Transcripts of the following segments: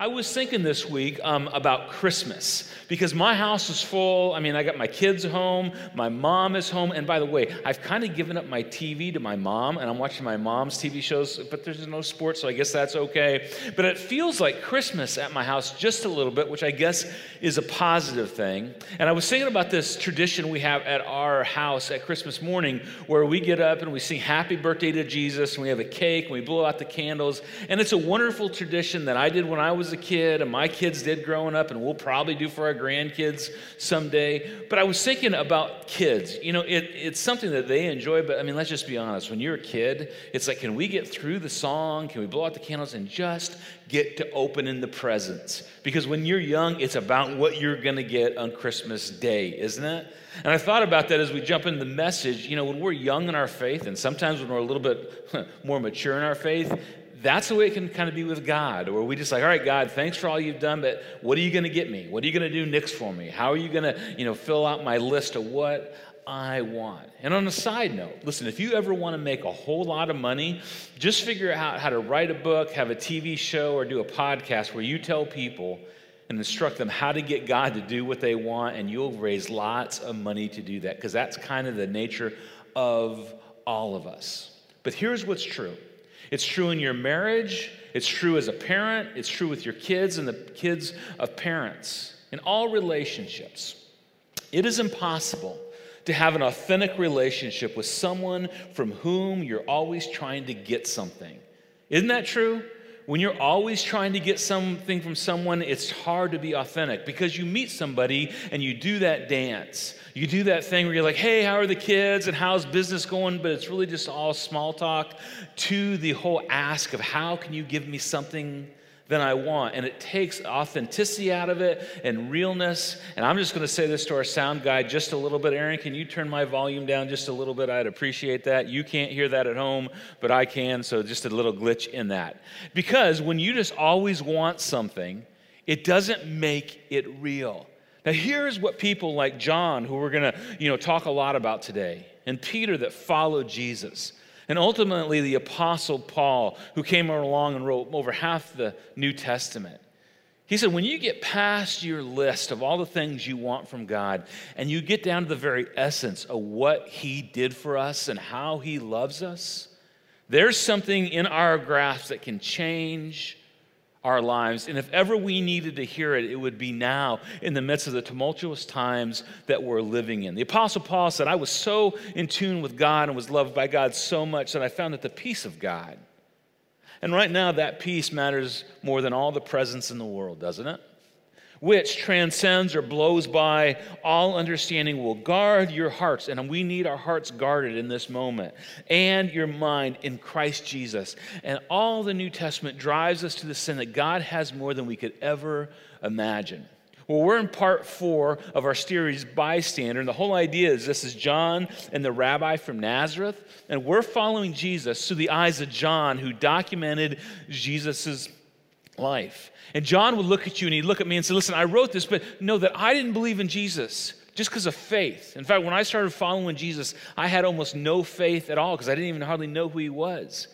I was thinking this week um, about Christmas because my house is full. I mean, I got my kids home, my mom is home, and by the way, I've kind of given up my TV to my mom, and I'm watching my mom's TV shows, but there's no sports, so I guess that's okay. But it feels like Christmas at my house just a little bit, which I guess is a positive thing. And I was thinking about this tradition we have at our house at Christmas morning where we get up and we sing Happy Birthday to Jesus, and we have a cake, and we blow out the candles, and it's a wonderful tradition that I did when I was a kid and my kids did growing up, and we'll probably do for our grandkids someday. But I was thinking about kids. You know, it, it's something that they enjoy, but I mean, let's just be honest. When you're a kid, it's like, can we get through the song? Can we blow out the candles and just get to open in the presents? Because when you're young, it's about what you're going to get on Christmas Day, isn't it? And I thought about that as we jump into the message. You know, when we're young in our faith, and sometimes when we're a little bit more mature in our faith, that's the way it can kind of be with God, where we just like, all right, God, thanks for all you've done, but what are you going to get me? What are you going to do next for me? How are you going to, you know, fill out my list of what I want? And on a side note, listen, if you ever want to make a whole lot of money, just figure out how to write a book, have a TV show, or do a podcast where you tell people and instruct them how to get God to do what they want, and you'll raise lots of money to do that, because that's kind of the nature of all of us. But here's what's true it's true in your marriage, it's true as a parent, it's true with your kids and the kids of parents. In all relationships, it is impossible to have an authentic relationship with someone from whom you're always trying to get something. Isn't that true? When you're always trying to get something from someone, it's hard to be authentic because you meet somebody and you do that dance you do that thing where you're like, hey, how are the kids and how's business going? But it's really just all small talk to the whole ask of how can you give me something that I want? And it takes authenticity out of it and realness. And I'm just going to say this to our sound guy just a little bit. Aaron, can you turn my volume down just a little bit? I'd appreciate that. You can't hear that at home, but I can. So just a little glitch in that. Because when you just always want something, it doesn't make it real. Now, here's what people like John, who we're going to you know, talk a lot about today, and Peter that followed Jesus, and ultimately the Apostle Paul, who came along and wrote over half the New Testament. He said, when you get past your list of all the things you want from God and you get down to the very essence of what He did for us and how He loves us, there's something in our grasp that can change our lives. And if ever we needed to hear it, it would be now in the midst of the tumultuous times that we're living in. The Apostle Paul said, I was so in tune with God and was loved by God so much that I found that the peace of God. And right now, that peace matters more than all the presents in the world, doesn't it? Which transcends or blows by all understanding, will guard your hearts. And we need our hearts guarded in this moment, and your mind in Christ Jesus. And all the New Testament drives us to the sin that God has more than we could ever imagine. Well, we're in part four of our series, Bystander. And the whole idea is this is John and the rabbi from Nazareth. And we're following Jesus through the eyes of John, who documented Jesus' life. And John would look at you and he'd look at me and say, Listen, I wrote this, but know that I didn't believe in Jesus just because of faith. In fact, when I started following Jesus, I had almost no faith at all because I didn't even hardly know who he was.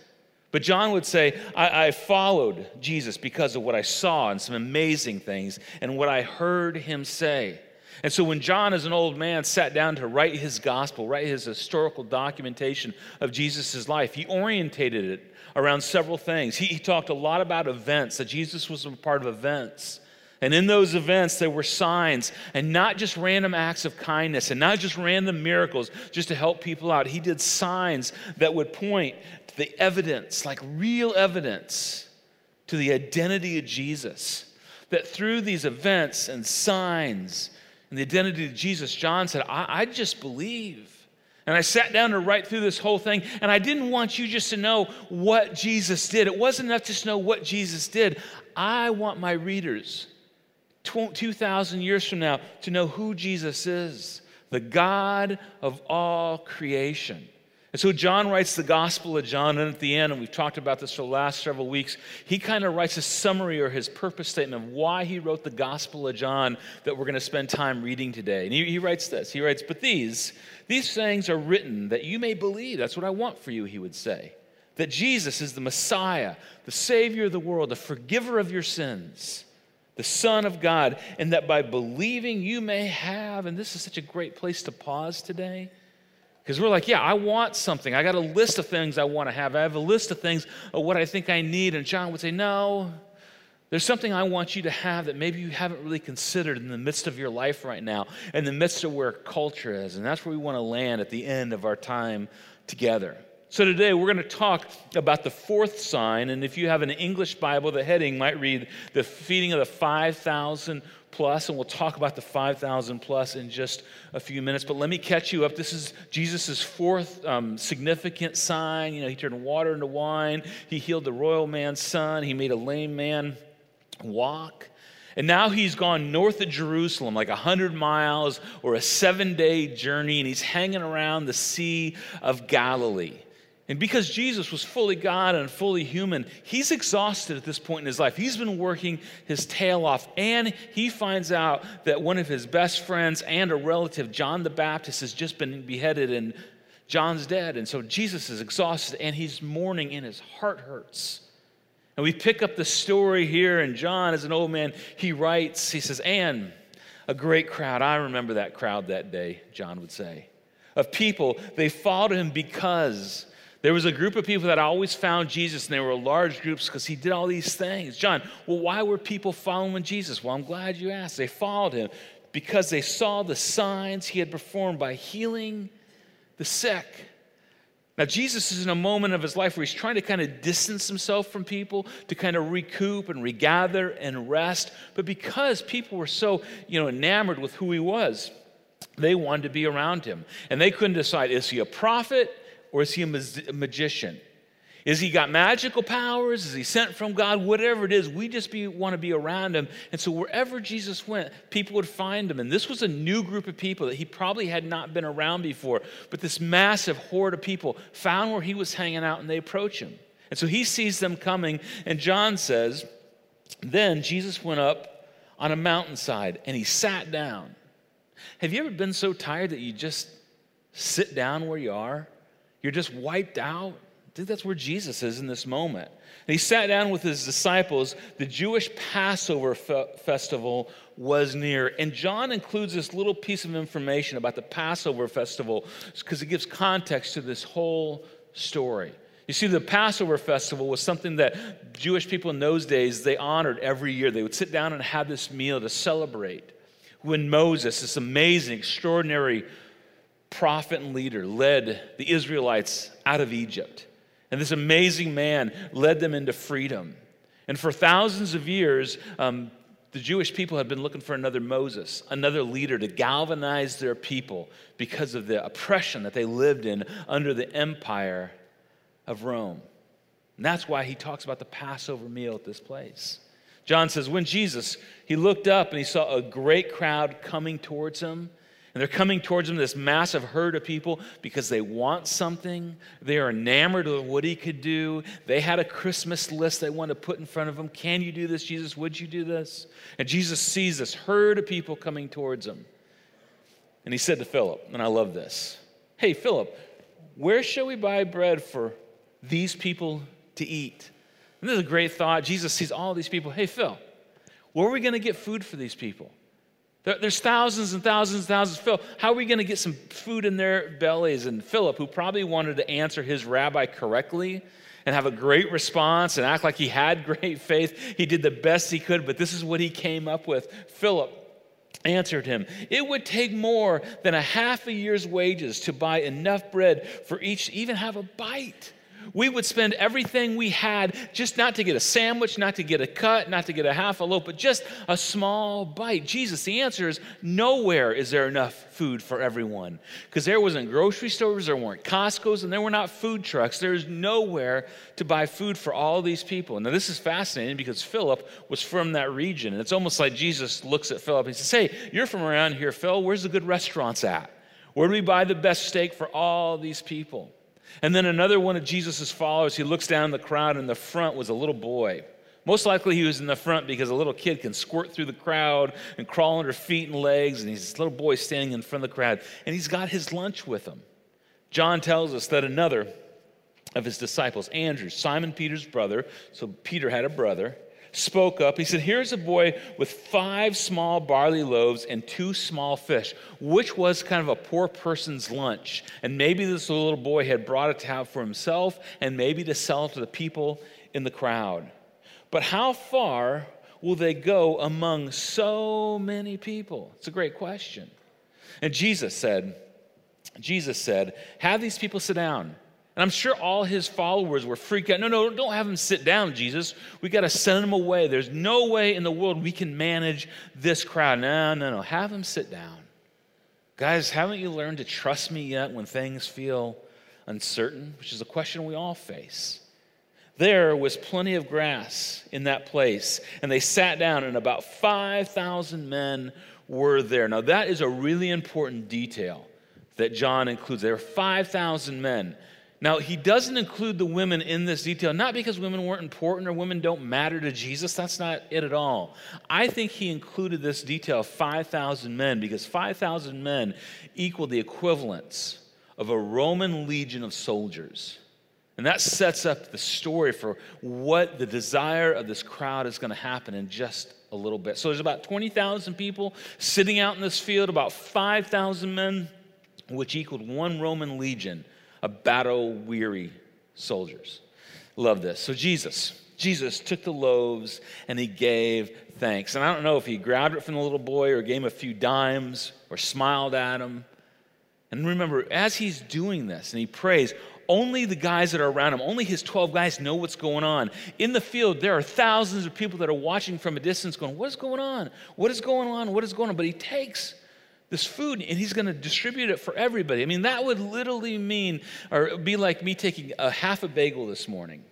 But John would say, I, I, followed Jesus because of what I saw and some amazing things and what I heard him say. And so when John, as an old man, sat down to write his gospel, write his historical documentation of Jesus' life, he orientated it around several things. He, he talked a lot about events, that Jesus was a part of events. And in those events, there were signs and not just random acts of kindness and not just random miracles just to help people out. He did signs that would point to the evidence, like real evidence, to the identity of Jesus. That through these events and signs and the identity of Jesus, John said, I, I just believe. And I sat down to write through this whole thing, and I didn't want you just to know what Jesus did. It wasn't enough just to know what Jesus did. I want my readers, 2,000 years from now, to know who Jesus is the God of all creation. And so John writes the Gospel of John, and at the end, and we've talked about this for the last several weeks, he kind of writes a summary or his purpose statement of why he wrote the Gospel of John that we're going to spend time reading today. And he, he writes this He writes, But these, these things are written that you may believe. That's what I want for you, he would say. that Jesus is the Messiah, the Savior of the world, the forgiver of your sins, the Son of God, and that by believing you may have, and this is such a great place to pause today. Because we're like, yeah, I want something. I got a list of things I want to have. I have a list of things of what I think I need. And John would say, no, there's something I want you to have that maybe you haven't really considered in the midst of your life right now, in the midst of where culture is. And that's where we want to land at the end of our time together. So today we're going to talk about the fourth sign. And if you have an English Bible, the heading might read the feeding of the 5,000 plus, and we'll talk about the 5,000 plus in just a few minutes. But let me catch you up. This is Jesus' fourth um, significant sign. You know, he turned water into wine, he healed the royal man's son, he made a lame man walk. And now he's gone north of Jerusalem, like 100 miles or a seven day journey, and he's hanging around the Sea of Galilee. And because Jesus was fully God and fully human, he's exhausted at this point in his life. He's been working his tail off, and he finds out that one of his best friends and a relative, John the Baptist, has just been beheaded and John's dead. And so Jesus is exhausted and he's mourning, and his heart hurts. And we pick up the story here, and John, as an old man, he writes, he says, And a great crowd, I remember that crowd that day, John would say, of people, they followed him because there was a group of people that always found Jesus, and they were large groups because he did all these things. John, well, why were people following Jesus? Well, I'm glad you asked. They followed him because they saw the signs he had performed by healing the sick. Now, Jesus is in a moment of his life where he's trying to kind of distance himself from people to kind of recoup and regather and rest. But because people were so, you know, enamored with who he was, they wanted to be around him. And they couldn't decide is he a prophet? or is he a magician? Is he got magical powers? Is he sent from God? Whatever it is, we just be, want to be around him. And so wherever Jesus went, people would find him. And this was a new group of people that he probably had not been around before. But this massive horde of people found where he was hanging out and they approach him. And so he sees them coming. And John says, Then Jesus went up on a mountainside and he sat down. Have you ever been so tired that you just sit down where you are? You're just wiped out. I think that's where Jesus is in this moment. And he sat down with his disciples. The Jewish Passover fe- festival was near. And John includes this little piece of information about the Passover festival because it gives context to this whole story. You see, the Passover festival was something that Jewish people in those days they honored every year. They would sit down and have this meal to celebrate when Moses, this amazing, extraordinary prophet and leader, led the Israelites out of Egypt. And this amazing man led them into freedom. And for thousands of years, um, the Jewish people had been looking for another Moses, another leader to galvanize their people because of the oppression that they lived in under the empire of Rome. And that's why he talks about the Passover meal at this place. John says, when Jesus, he looked up and he saw a great crowd coming towards him, and they're coming towards him, this massive herd of people, because they want something. They are enamored of what he could do. They had a Christmas list they want to put in front of him. Can you do this, Jesus? Would you do this? And Jesus sees this herd of people coming towards him. And he said to Philip, and I love this Hey, Philip, where shall we buy bread for these people to eat? And this is a great thought. Jesus sees all these people. Hey, Phil, where are we going to get food for these people? There's thousands and thousands and thousands. Phil, how are we going to get some food in their bellies? And Philip, who probably wanted to answer his rabbi correctly and have a great response and act like he had great faith, he did the best he could, but this is what he came up with. Philip answered him, It would take more than a half a year's wages to buy enough bread for each to even have a bite we would spend everything we had just not to get a sandwich, not to get a cut, not to get a half a loaf, but just a small bite. Jesus, the answer is nowhere is there enough food for everyone. Because there wasn't grocery stores, there weren't Costco's, and there were not food trucks. There's nowhere to buy food for all these people. Now, this is fascinating because Philip was from that region. And it's almost like Jesus looks at Philip and says, Hey, you're from around here, Phil. Where's the good restaurants at? Where do we buy the best steak for all these people? And then another one of Jesus' followers, he looks down the crowd, and the front was a little boy. Most likely he was in the front because a little kid can squirt through the crowd and crawl under feet and legs, and he's this little boy standing in front of the crowd, and he's got his lunch with him. John tells us that another of his disciples, Andrew, Simon Peter's brother, so Peter had a brother, spoke up. He said, Here's a boy with five small barley loaves and two small fish, which was kind of a poor person's lunch. And maybe this little boy had brought it to have for himself and maybe to sell to the people in the crowd. But how far will they go among so many people? It's a great question. And Jesus said, Jesus said, Have these people sit down. And I'm sure all his followers were freaked out. No, no, don't have them sit down, Jesus. We got to send them away. There's no way in the world we can manage this crowd. No, no, no. Have them sit down. Guys, haven't you learned to trust me yet when things feel uncertain? Which is a question we all face. There was plenty of grass in that place, and they sat down, and about 5,000 men were there. Now, that is a really important detail that John includes. There are 5,000 men. Now, he doesn't include the women in this detail, not because women weren't important or women don't matter to Jesus. That's not it at all. I think he included this detail of 5,000 men because 5,000 men equal the equivalence of a Roman legion of soldiers. And that sets up the story for what the desire of this crowd is going to happen in just a little bit. So there's about 20,000 people sitting out in this field, about 5,000 men, which equaled one Roman legion of battle weary soldiers. Love this. So, Jesus, Jesus took the loaves and he gave thanks. And I don't know if he grabbed it from the little boy or gave him a few dimes or smiled at him. And remember, as he's doing this and he prays, only the guys that are around him, only his 12 guys know what's going on. In the field, there are thousands of people that are watching from a distance going, What is going on? What is going on? What is going on? But he takes this food and he's going to distribute it for everybody. I mean, that would literally mean, or be like me taking a half a bagel this morning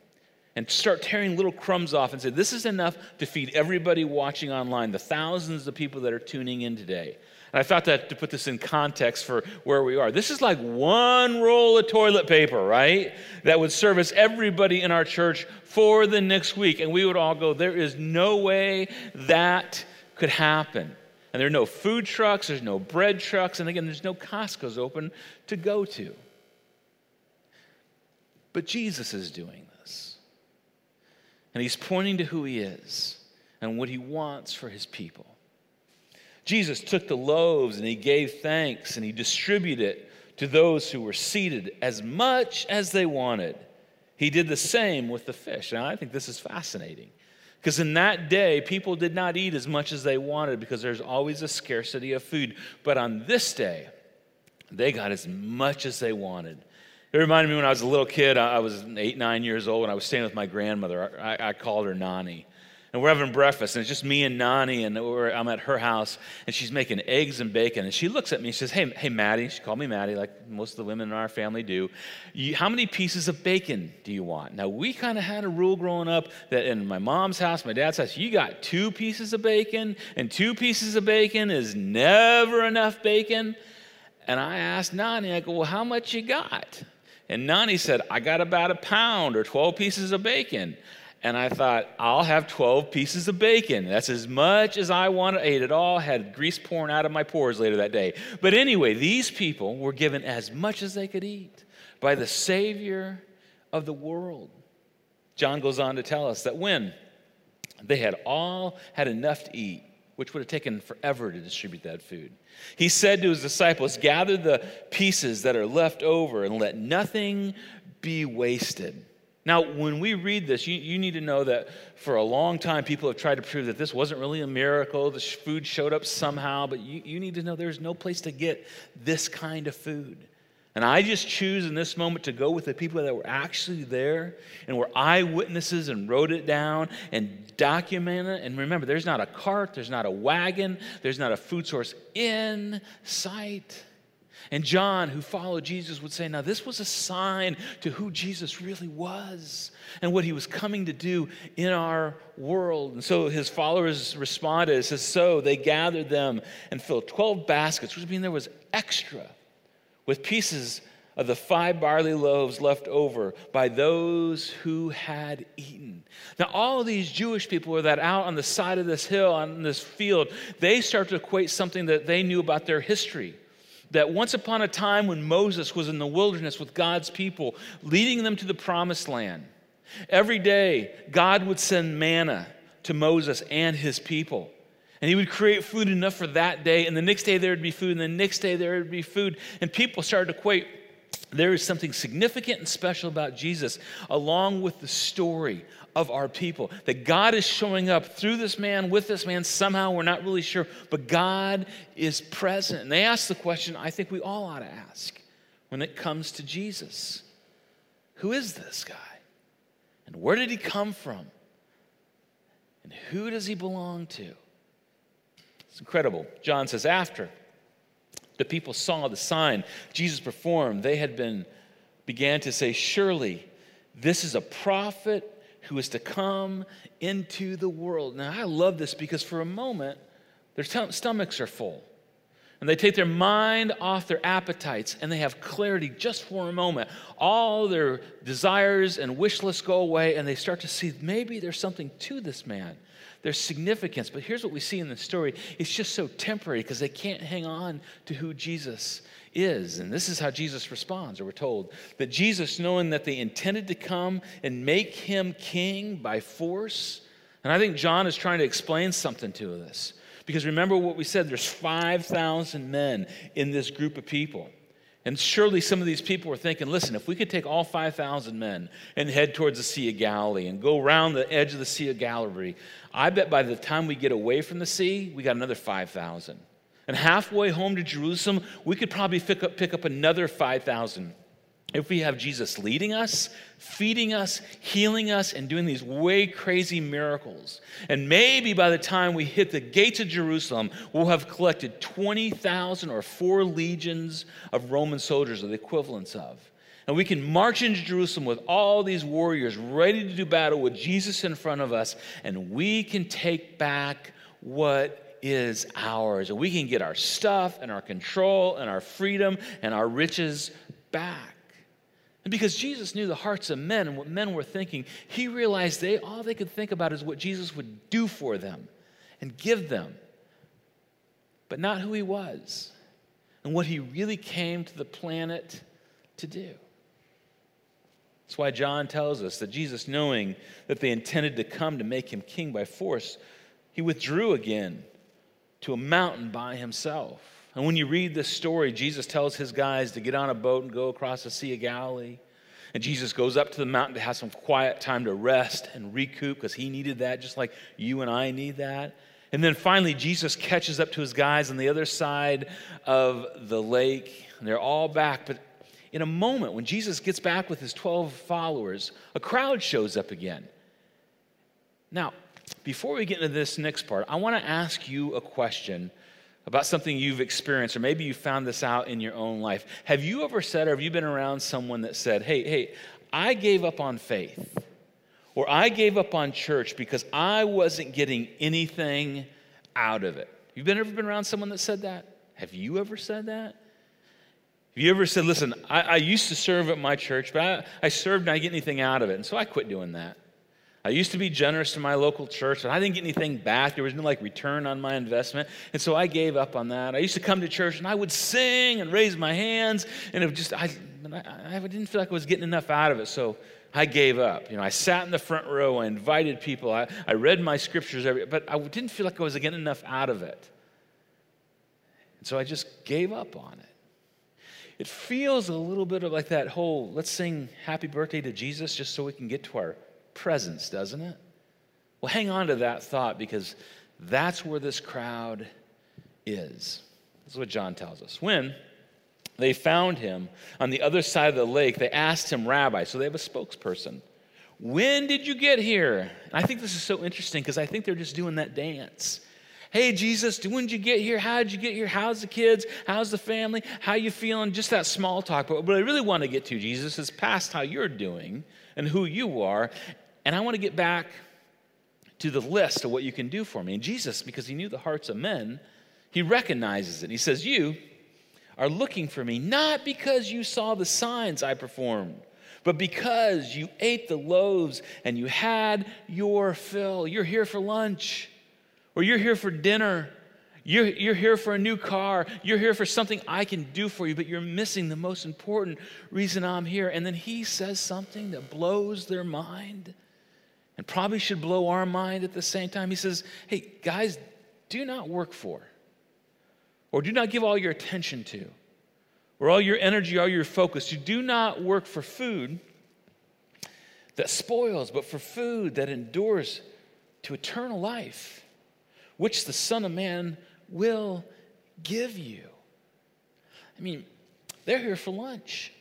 and start tearing little crumbs off and say, This is enough to feed everybody watching online, the thousands of people that are tuning in today. And I thought that to put this in context for where we are. This is like one roll of toilet paper, right? That would service everybody in our church for the next week. And we would all go, There is no way that could happen. And there are no food trucks, there's no bread trucks, and again, there's no Costco's open to go to. But Jesus is doing this. And he's pointing to who he is and what he wants for his people. Jesus took the loaves and he gave thanks and he distributed it to those who were seated as much as they wanted. He did the same with the fish. And I think this is fascinating. Because in that day, people did not eat as much as they wanted because there's always a scarcity of food. But on this day, they got as much as they wanted. It reminded me when I was a little kid, I was eight, nine years old, and I was staying with my grandmother. I, I called her Nani and we're having breakfast, and it's just me and Nani, and I'm at her house, and she's making eggs and bacon. And she looks at me and she says, Hey, hey, Maddie, she called me Maddie, like most of the women in our family do. how many pieces of bacon do you want? Now, we kind of had a rule growing up that in my mom's house, my dad's house, you got two pieces of bacon, and two pieces of bacon is never enough bacon. And I asked Nani, I go, Well, how much you got? And Nani said, I got about a pound or 12 pieces of bacon. And I thought, I'll have 12 pieces of bacon. That's as much as I want to eat. It all had grease pouring out of my pores later that day. But anyway, these people were given as much as they could eat by the Savior of the world. John goes on to tell us that when they had all had enough to eat, which would have taken forever to distribute that food, he said to his disciples, Gather the pieces that are left over and let nothing be wasted. Now, when we read this, you, you need to know that for a long time, people have tried to prove that this wasn't really a miracle. The food showed up somehow, but you, you need to know there's no place to get this kind of food. And I just choose in this moment to go with the people that were actually there and were eyewitnesses and wrote it down and documented it. And remember, there's not a cart, there's not a wagon, there's not a food source in sight. And John, who followed Jesus, would say, Now, this was a sign to who Jesus really was and what he was coming to do in our world. And so his followers responded. It says, So they gathered them and filled 12 baskets, which means there was extra with pieces of the five barley loaves left over by those who had eaten. Now, all of these Jewish people were that out on the side of this hill, on this field, they start to equate something that they knew about their history that once upon a time when Moses was in the wilderness with God's people, leading them to the promised land, every day God would send manna to Moses and his people. And he would create food enough for that day, and the next day there would be food, and the next day there would be food. And people started to equate there is something significant and special about Jesus, along with the story of our people. That God is showing up through this man, with this man, somehow, we're not really sure, but God is present. And they ask the question I think we all ought to ask when it comes to Jesus Who is this guy? And where did he come from? And who does he belong to? It's incredible. John says, after the people saw the sign Jesus performed, they had been began to say, Surely this is a prophet who is to come into the world. Now, I love this because for a moment, their stomachs are full. And they take their mind off their appetites and they have clarity just for a moment. All their desires and wish lists go away and they start to see maybe there's something to this man. There's significance. But here's what we see in the story it's just so temporary because they can't hang on to who Jesus is. And this is how Jesus responds, or we're told that Jesus, knowing that they intended to come and make him king by force, and I think John is trying to explain something to us. Because remember what we said there's 5,000 men in this group of people. And surely some of these people were thinking, listen, if we could take all 5,000 men and head towards the Sea of Galilee and go around the edge of the Sea of Galilee, I bet by the time we get away from the sea, we got another 5,000. And halfway home to Jerusalem, we could probably pick up, pick up another 5,000 if we have Jesus leading us, feeding us, healing us, and doing these way crazy miracles. And maybe by the time we hit the gates of Jerusalem, we'll have collected 20,000 or four legions of Roman soldiers, or the equivalents of. And we can march into Jerusalem with all these warriors ready to do battle with Jesus in front of us, and we can take back what is ours. And we can get our stuff and our control and our freedom and our riches back. And because Jesus knew the hearts of men and what men were thinking, he realized they all they could think about is what Jesus would do for them and give them, but not who he was and what he really came to the planet to do. That's why John tells us that Jesus, knowing that they intended to come to make him king by force, he withdrew again to a mountain by himself. And when you read this story, Jesus tells his guys to get on a boat and go across the Sea of Galilee. And Jesus goes up to the mountain to have some quiet time to rest and recoup because he needed that, just like you and I need that. And then finally, Jesus catches up to his guys on the other side of the lake. And they're all back. But in a moment, when Jesus gets back with his 12 followers, a crowd shows up again. Now, before we get into this next part, I want to ask you a question about something you've experienced, or maybe you found this out in your own life. Have you ever said, or have you been around someone that said, hey, hey, I gave up on faith, or I gave up on church because I wasn't getting anything out of it? You've been, ever been around someone that said that? Have you ever said that? Have you ever said, listen, I, I used to serve at my church, but I, I served and I didn't get anything out of it, and so I quit doing that? I used to be generous to my local church, but I didn't get anything back. There was no like return on my investment. And so I gave up on that. I used to come to church and I would sing and raise my hands, and it just, I, I, I didn't feel like I was getting enough out of it. So I gave up. You know, I sat in the front row, I invited people, I, I read my scriptures, every, but I didn't feel like I was getting enough out of it. And so I just gave up on it. It feels a little bit of like that whole let's sing happy birthday to Jesus just so we can get to our presents, doesn't it? Well, hang on to that thought because that's where this crowd is. This is what John tells us. When they found him on the other side of the lake, they asked him, Rabbi, so they have a spokesperson. When did you get here? And I think this is so interesting because I think they're just doing that dance. Hey, Jesus, when did you get here? How did you get here? How's the kids? How's the family? How you feeling? Just that small talk. But what I really want to get to, Jesus, is past how you're doing and who you are and I want to get back to the list of what you can do for me. And Jesus, because he knew the hearts of men, he recognizes it. He says, You are looking for me not because you saw the signs I performed, but because you ate the loaves and you had your fill. You're here for lunch, or you're here for dinner. You're, you're here for a new car. You're here for something I can do for you, but you're missing the most important reason I'm here. And then he says something that blows their mind probably should blow our mind at the same time. He says, Hey, guys, do not work for or do not give all your attention to or all your energy, all your focus. You do not work for food that spoils, but for food that endures to eternal life, which the Son of Man will give you. I mean, they're here for lunch.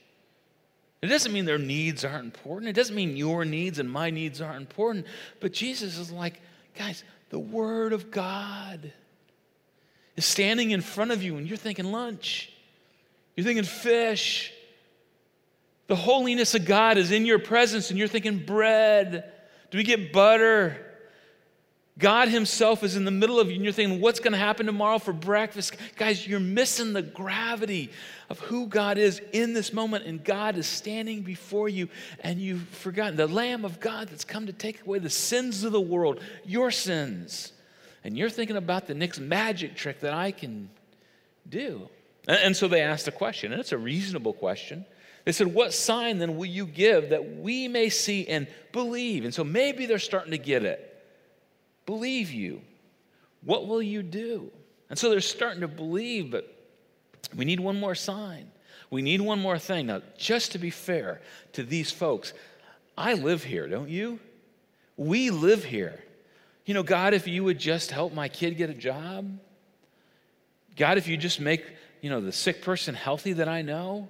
It doesn't mean their needs aren't important. It doesn't mean your needs and my needs aren't important. But Jesus is like, guys, the Word of God is standing in front of you and you're thinking lunch, you're thinking fish. The holiness of God is in your presence and you're thinking bread. Do we get butter? God Himself is in the middle of you, and you're thinking, what's going to happen tomorrow for breakfast? Guys, you're missing the gravity of who God is in this moment, and God is standing before you, and you've forgotten the Lamb of God that's come to take away the sins of the world, your sins. And you're thinking about the next magic trick that I can do. And, so they asked a question, and it's a reasonable question. They said, What sign then will you give that we may see and believe? And so maybe they're starting to get it believe you? What will you do? And so they're starting to believe, but we need one more sign. We need one more thing. Now, just to be fair to these folks, I live here, don't you? We live here. You know, God, if you would just help my kid get a job, God, if you just make, you know, the sick person healthy that I know,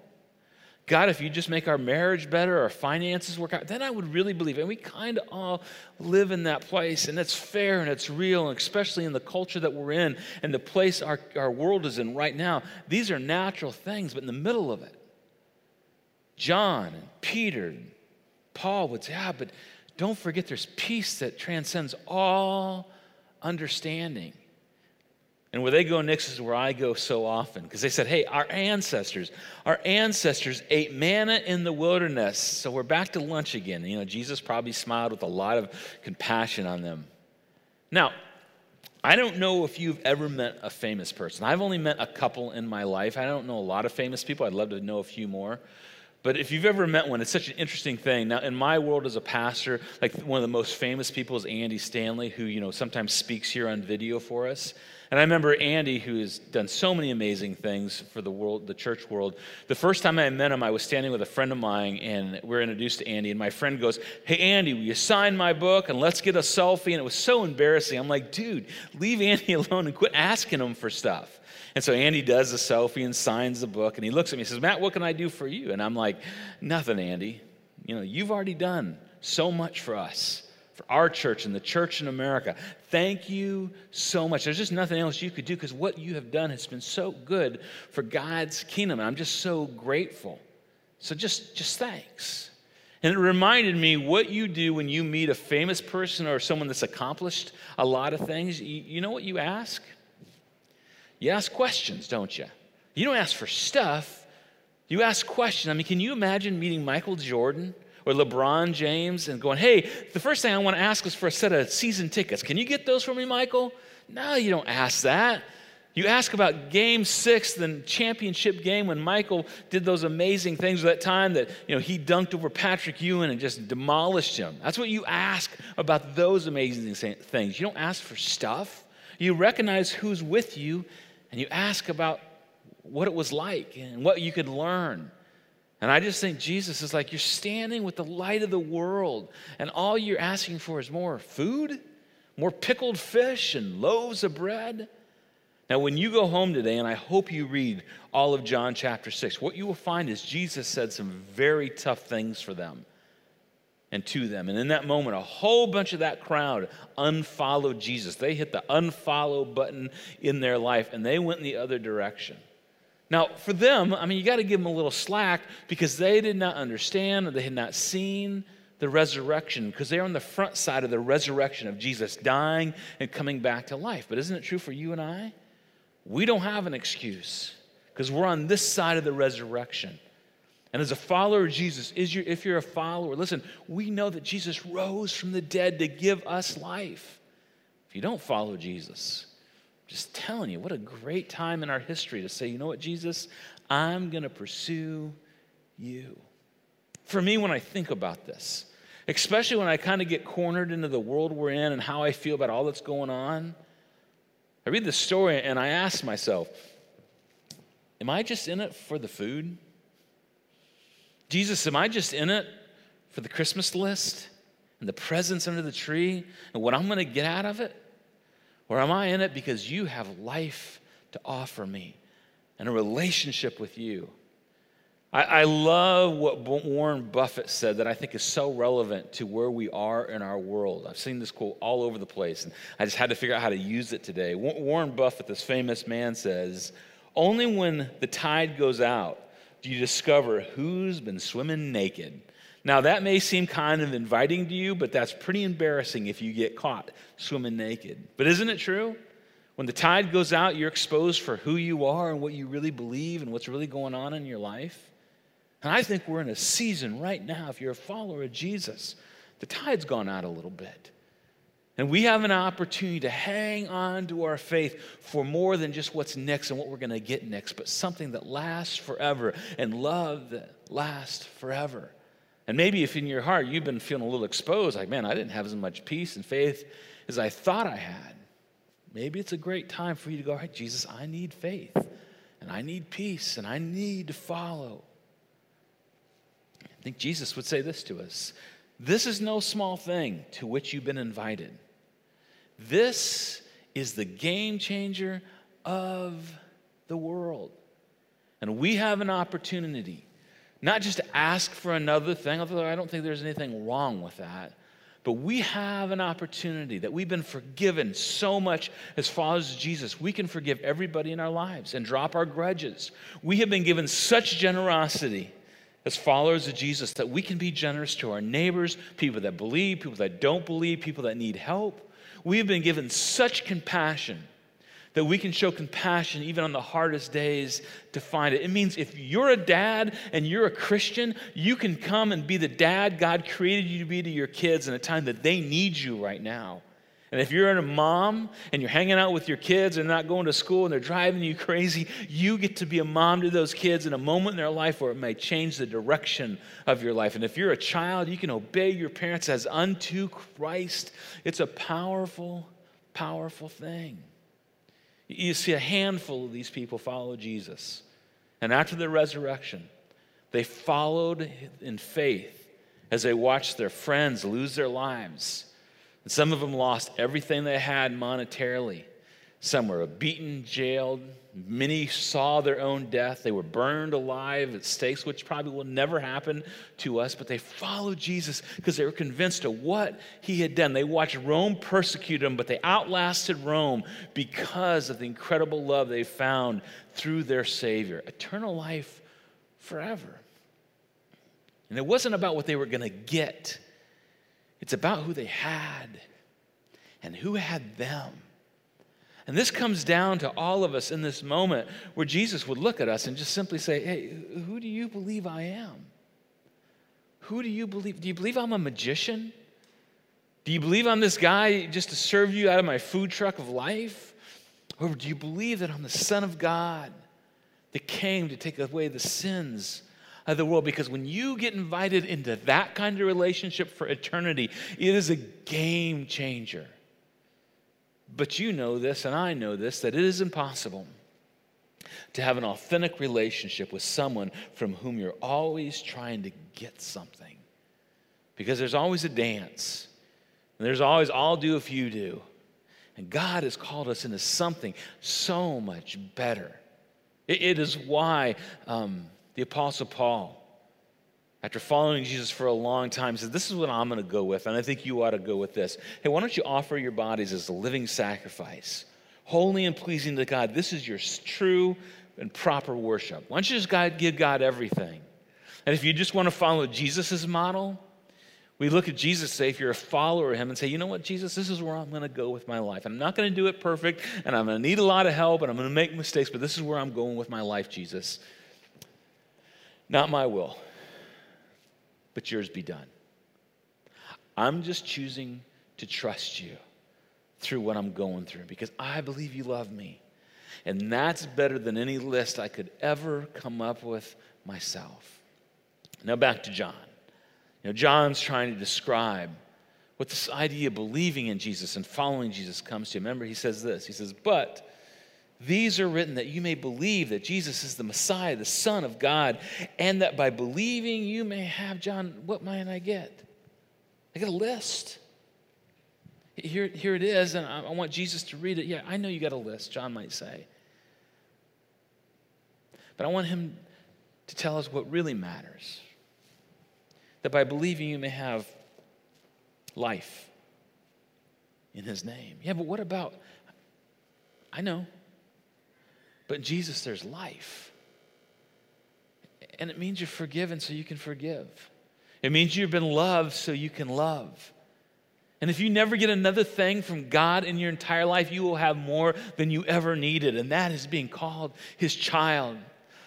God, if you just make our marriage better, our finances work out, then I would really believe. And we kind of all live in that place, and it's fair and it's real, and especially in the culture that we're in and the place our, our world is in right now. These are natural things, but in the middle of it, John and Peter and Paul would say, ah, but don't forget there's peace that transcends all understanding. And where they go next is where I go so often because they said, hey, our ancestors, our ancestors ate manna in the wilderness. So we're back to lunch again. You know, Jesus probably smiled with a lot of compassion on them. Now, I don't know if you've ever met a famous person. I've only met a couple in my life. I don't know a lot of famous people. I'd love to know a few more. But if you've ever met one, it's such an interesting thing. Now, in my world as a pastor, like one of the most famous people is Andy Stanley, who, you know, sometimes speaks here on video for us. And I remember Andy, who has done so many amazing things for the world, the church world. The first time I met him, I was standing with a friend of mine, and we are introduced to Andy. And my friend goes, "Hey, Andy, will you sign my book and let's get a selfie?" And it was so embarrassing. I'm like, "Dude, leave Andy alone and quit asking him for stuff." And so Andy does a selfie and signs the book, and he looks at me and says, "Matt, what can I do for you?" And I'm like, "Nothing, Andy. You know, you've already done so much for us." For our church and the church in America. Thank you so much. There's just nothing else you could do because what you have done has been so good for God's kingdom. And I'm just so grateful. So just, just thanks. And it reminded me what you do when you meet a famous person or someone that's accomplished a lot of things. You, you know what you ask? You ask questions, don't you? You don't ask for stuff. You ask questions. I mean, can you imagine meeting Michael Jordan? Or LeBron James and going, hey, the first thing I want to ask is for a set of season tickets. Can you get those for me, Michael? No, you don't ask that. You ask about game six, the championship game when Michael did those amazing things that time that you know he dunked over Patrick Ewing and just demolished him. That's what you ask about those amazing things. You don't ask for stuff. You recognize who's with you and you ask about what it was like and what you could learn. And I just think Jesus is like, you're standing with the light of the world, and all you're asking for is more food, more pickled fish, and loaves of bread. Now, when you go home today, and I hope you read all of John chapter 6, what you will find is Jesus said some very tough things for them and to them. And in that moment, a whole bunch of that crowd unfollowed Jesus. They hit the unfollow button in their life, and they went in the other direction. Now, for them, I mean, you got to give them a little slack because they did not understand or they had not seen the resurrection because they're on the front side of the resurrection of Jesus dying and coming back to life. But isn't it true for you and I? We don't have an excuse because we're on this side of the resurrection. And as a follower of Jesus, is your, if you're a follower, listen, we know that Jesus rose from the dead to give us life. If you don't follow Jesus, Just telling you, what a great time in our history to say, you know what, Jesus, I'm going to pursue you. For me, when I think about this, especially when I kind of get cornered into the world we're in and how I feel about all that's going on, I read the story and I ask myself, am I just in it for the food? Jesus, am I just in it for the Christmas list and the presents under the tree and what I'm going to get out of it? Or am I in it because you have life to offer me and a relationship with you? I, I love what Warren Buffett said that I think is so relevant to where we are in our world. I've seen this quote all over the place, and I just had to figure out how to use it today. Warren Buffett, this famous man, says, Only when the tide goes out do you discover who's been swimming naked. Now, that may seem kind of inviting to you, but that's pretty embarrassing if you get caught swimming naked. But isn't it true? When the tide goes out, you're exposed for who you are and what you really believe and what's really going on in your life. And I think we're in a season right now, if you're a follower of Jesus, the tide's gone out a little bit. And we have an opportunity to hang on to our faith for more than just what's next and what we're going to get next, but something that lasts forever and love that lasts forever. And maybe if in your heart you've been feeling a little exposed, like, man, I didn't have as much peace and faith as I thought I had, maybe it's a great time for you to go, hey, Jesus, I need faith and I need peace and I need to follow. I think Jesus would say this to us This is no small thing to which you've been invited. This is the game changer of the world. And we have an opportunity not just ask for another thing, although I don't think there's anything wrong with that. But we have an opportunity that we've been forgiven so much as followers of Jesus. We can forgive everybody in our lives and drop our grudges. We have been given such generosity as followers of Jesus that we can be generous to our neighbors, people that believe, people that don't believe, people that need help. We have been given such compassion that we can show compassion even on the hardest days to find it. It means if you're a dad and you're a Christian, you can come and be the dad God created you to be to your kids in a time that they need you right now. And if you're a mom and you're hanging out with your kids and not going to school and they're driving you crazy, you get to be a mom to those kids in a moment in their life where it may change the direction of your life. And if you're a child, you can obey your parents as unto Christ. It's a powerful, powerful thing. You see a handful of these people follow Jesus. And after the resurrection, they followed in faith as they watched their friends lose their lives and some of them lost everything they had monetarily. Some were beaten, jailed. Many saw their own death. They were burned alive at stakes, which probably will never happen to us, but they followed Jesus because they were convinced of what he had done. They watched Rome persecute them, but they outlasted Rome because of the incredible love they found through their Savior. Eternal life forever. And it wasn't about what they were going to get, it's about who they had and who had them. And this comes down to all of us in this moment where Jesus would look at us and just simply say, Hey, who do you believe I am? Who do you believe? Do you believe I'm a magician? Do you believe I'm this guy just to serve you out of my food truck of life? Or do you believe that I'm the Son of God that came to take away the sins of the world because when you get invited into that kind of relationship for eternity, it is a game changer. But you know this, and I know this, that it is impossible to have an authentic relationship with someone from whom you're always trying to get something. Because there's always a dance, and there's always, I'll do if you do. And God has called us into something so much better. it, it is why. Um, the Apostle Paul, after following Jesus for a long time, says, This is what I'm going to go with, and I think you ought to go with this. Hey, why don't you offer your bodies as a living sacrifice, holy and pleasing to God? This is your true and proper worship. Why don't you just God, give God everything? And if you just want to follow Jesus' model, we look at Jesus, say, if you're a follower of him, and say, you know what, Jesus, this is where I'm going to go with my life. I'm not going to do it perfect, and I'm going to need a lot of help, and I'm going to make mistakes, but this is where I'm going with my life, Jesus. Not my will, but yours be done. I'm just choosing to trust you through what I'm going through because I believe you love me. And that's better than any list I could ever come up with myself. Now back to John. You know, John's trying to describe what this idea of believing in Jesus and following Jesus comes to. Remember, he says this He says, But these are written that you may believe that Jesus is the Messiah, the Son of God, and that by believing you may have, John, what might I get? I get a list. Here, here it is, and I, I want Jesus to read it. Yeah, I know you got a list, John might say. But I want him to tell us what really matters. That by believing you may have life in his name. Yeah, but what about, I know, but Jesus there's life. And it means you're forgiven so you can forgive. It means you've been loved so you can love. And if you never get another thing from God in your entire life, you will have more than you ever needed. And that is being called his child.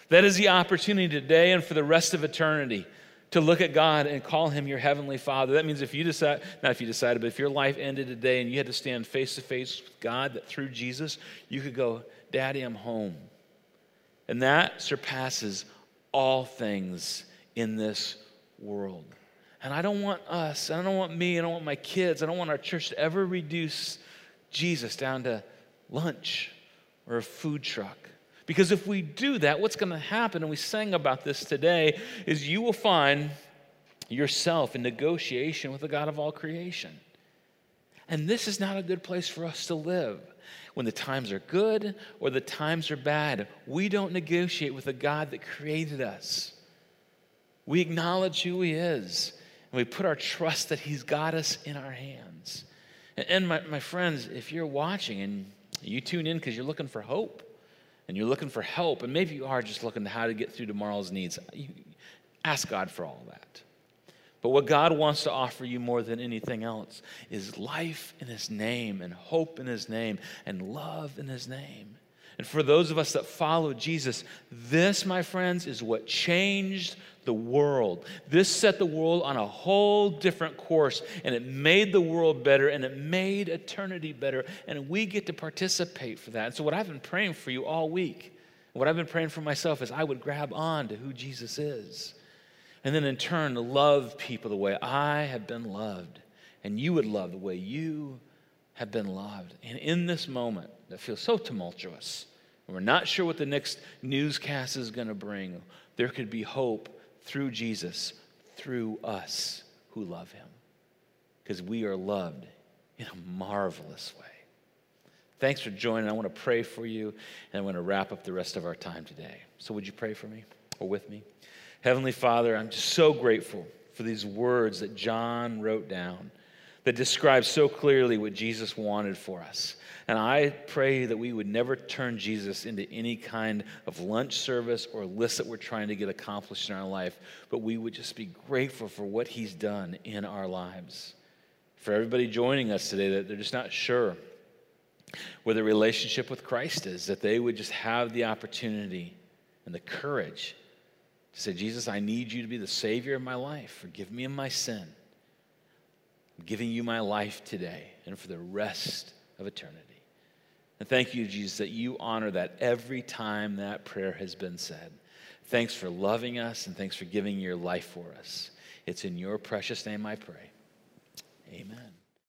That is the opportunity today and for the rest of eternity to look at God and call him your heavenly father. That means if you decide, not if you decided, but if your life ended today and you had to stand face to face with God, that through Jesus, you could go, Daddy, I'm home. And that surpasses all things in this world. And I don't want us, I don't want me, I don't want my kids, I don't want our church to ever reduce Jesus down to lunch or a food truck. Because if we do that, what's going to happen, and we sang about this today, is you will find yourself in negotiation with the God of all creation. And this is not a good place for us to live. When the times are good or the times are bad, we don't negotiate with the God that created us. We acknowledge who He is and we put our trust that He's got us in our hands. And my, my friends, if you're watching and you tune in because you're looking for hope and you're looking for help, and maybe you are just looking to how to get through tomorrow's needs, you ask God for all that. But what God wants to offer you more than anything else is life in His name, and hope in His name, and love in His name. And for those of us that follow Jesus, this, my friends, is what changed the world. This set the world on a whole different course, and it made the world better, and it made eternity better, and we get to participate for that. And so, what I've been praying for you all week, what I've been praying for myself, is I would grab on to who Jesus is. And then, in turn, love people the way I have been loved, and you would love the way you have been loved. And in this moment that feels so tumultuous, we're not sure what the next newscast is going to bring, there could be hope through Jesus, through us who love him. Because we are loved in a marvelous way. Thanks for joining. I want to pray for you, and I want to wrap up the rest of our time today. So, would you pray for me or with me? Heavenly Father, I'm just so grateful for these words that John wrote down that describe so clearly what Jesus wanted for us. And I pray that we would never turn Jesus into any kind of lunch service or list that we're trying to get accomplished in our life, but we would just be grateful for what he's done in our lives. For everybody joining us today that they're just not sure where their relationship with Christ is, that they would just have the opportunity and the courage to say, Jesus, I need you to be the Savior of my life. Forgive me of my sin. I'm giving you my life today and for the rest of eternity. And thank you, Jesus, that you honor that every time that prayer has been said. Thanks for loving us and thanks for giving your life for us. It's in your precious name I pray. Amen.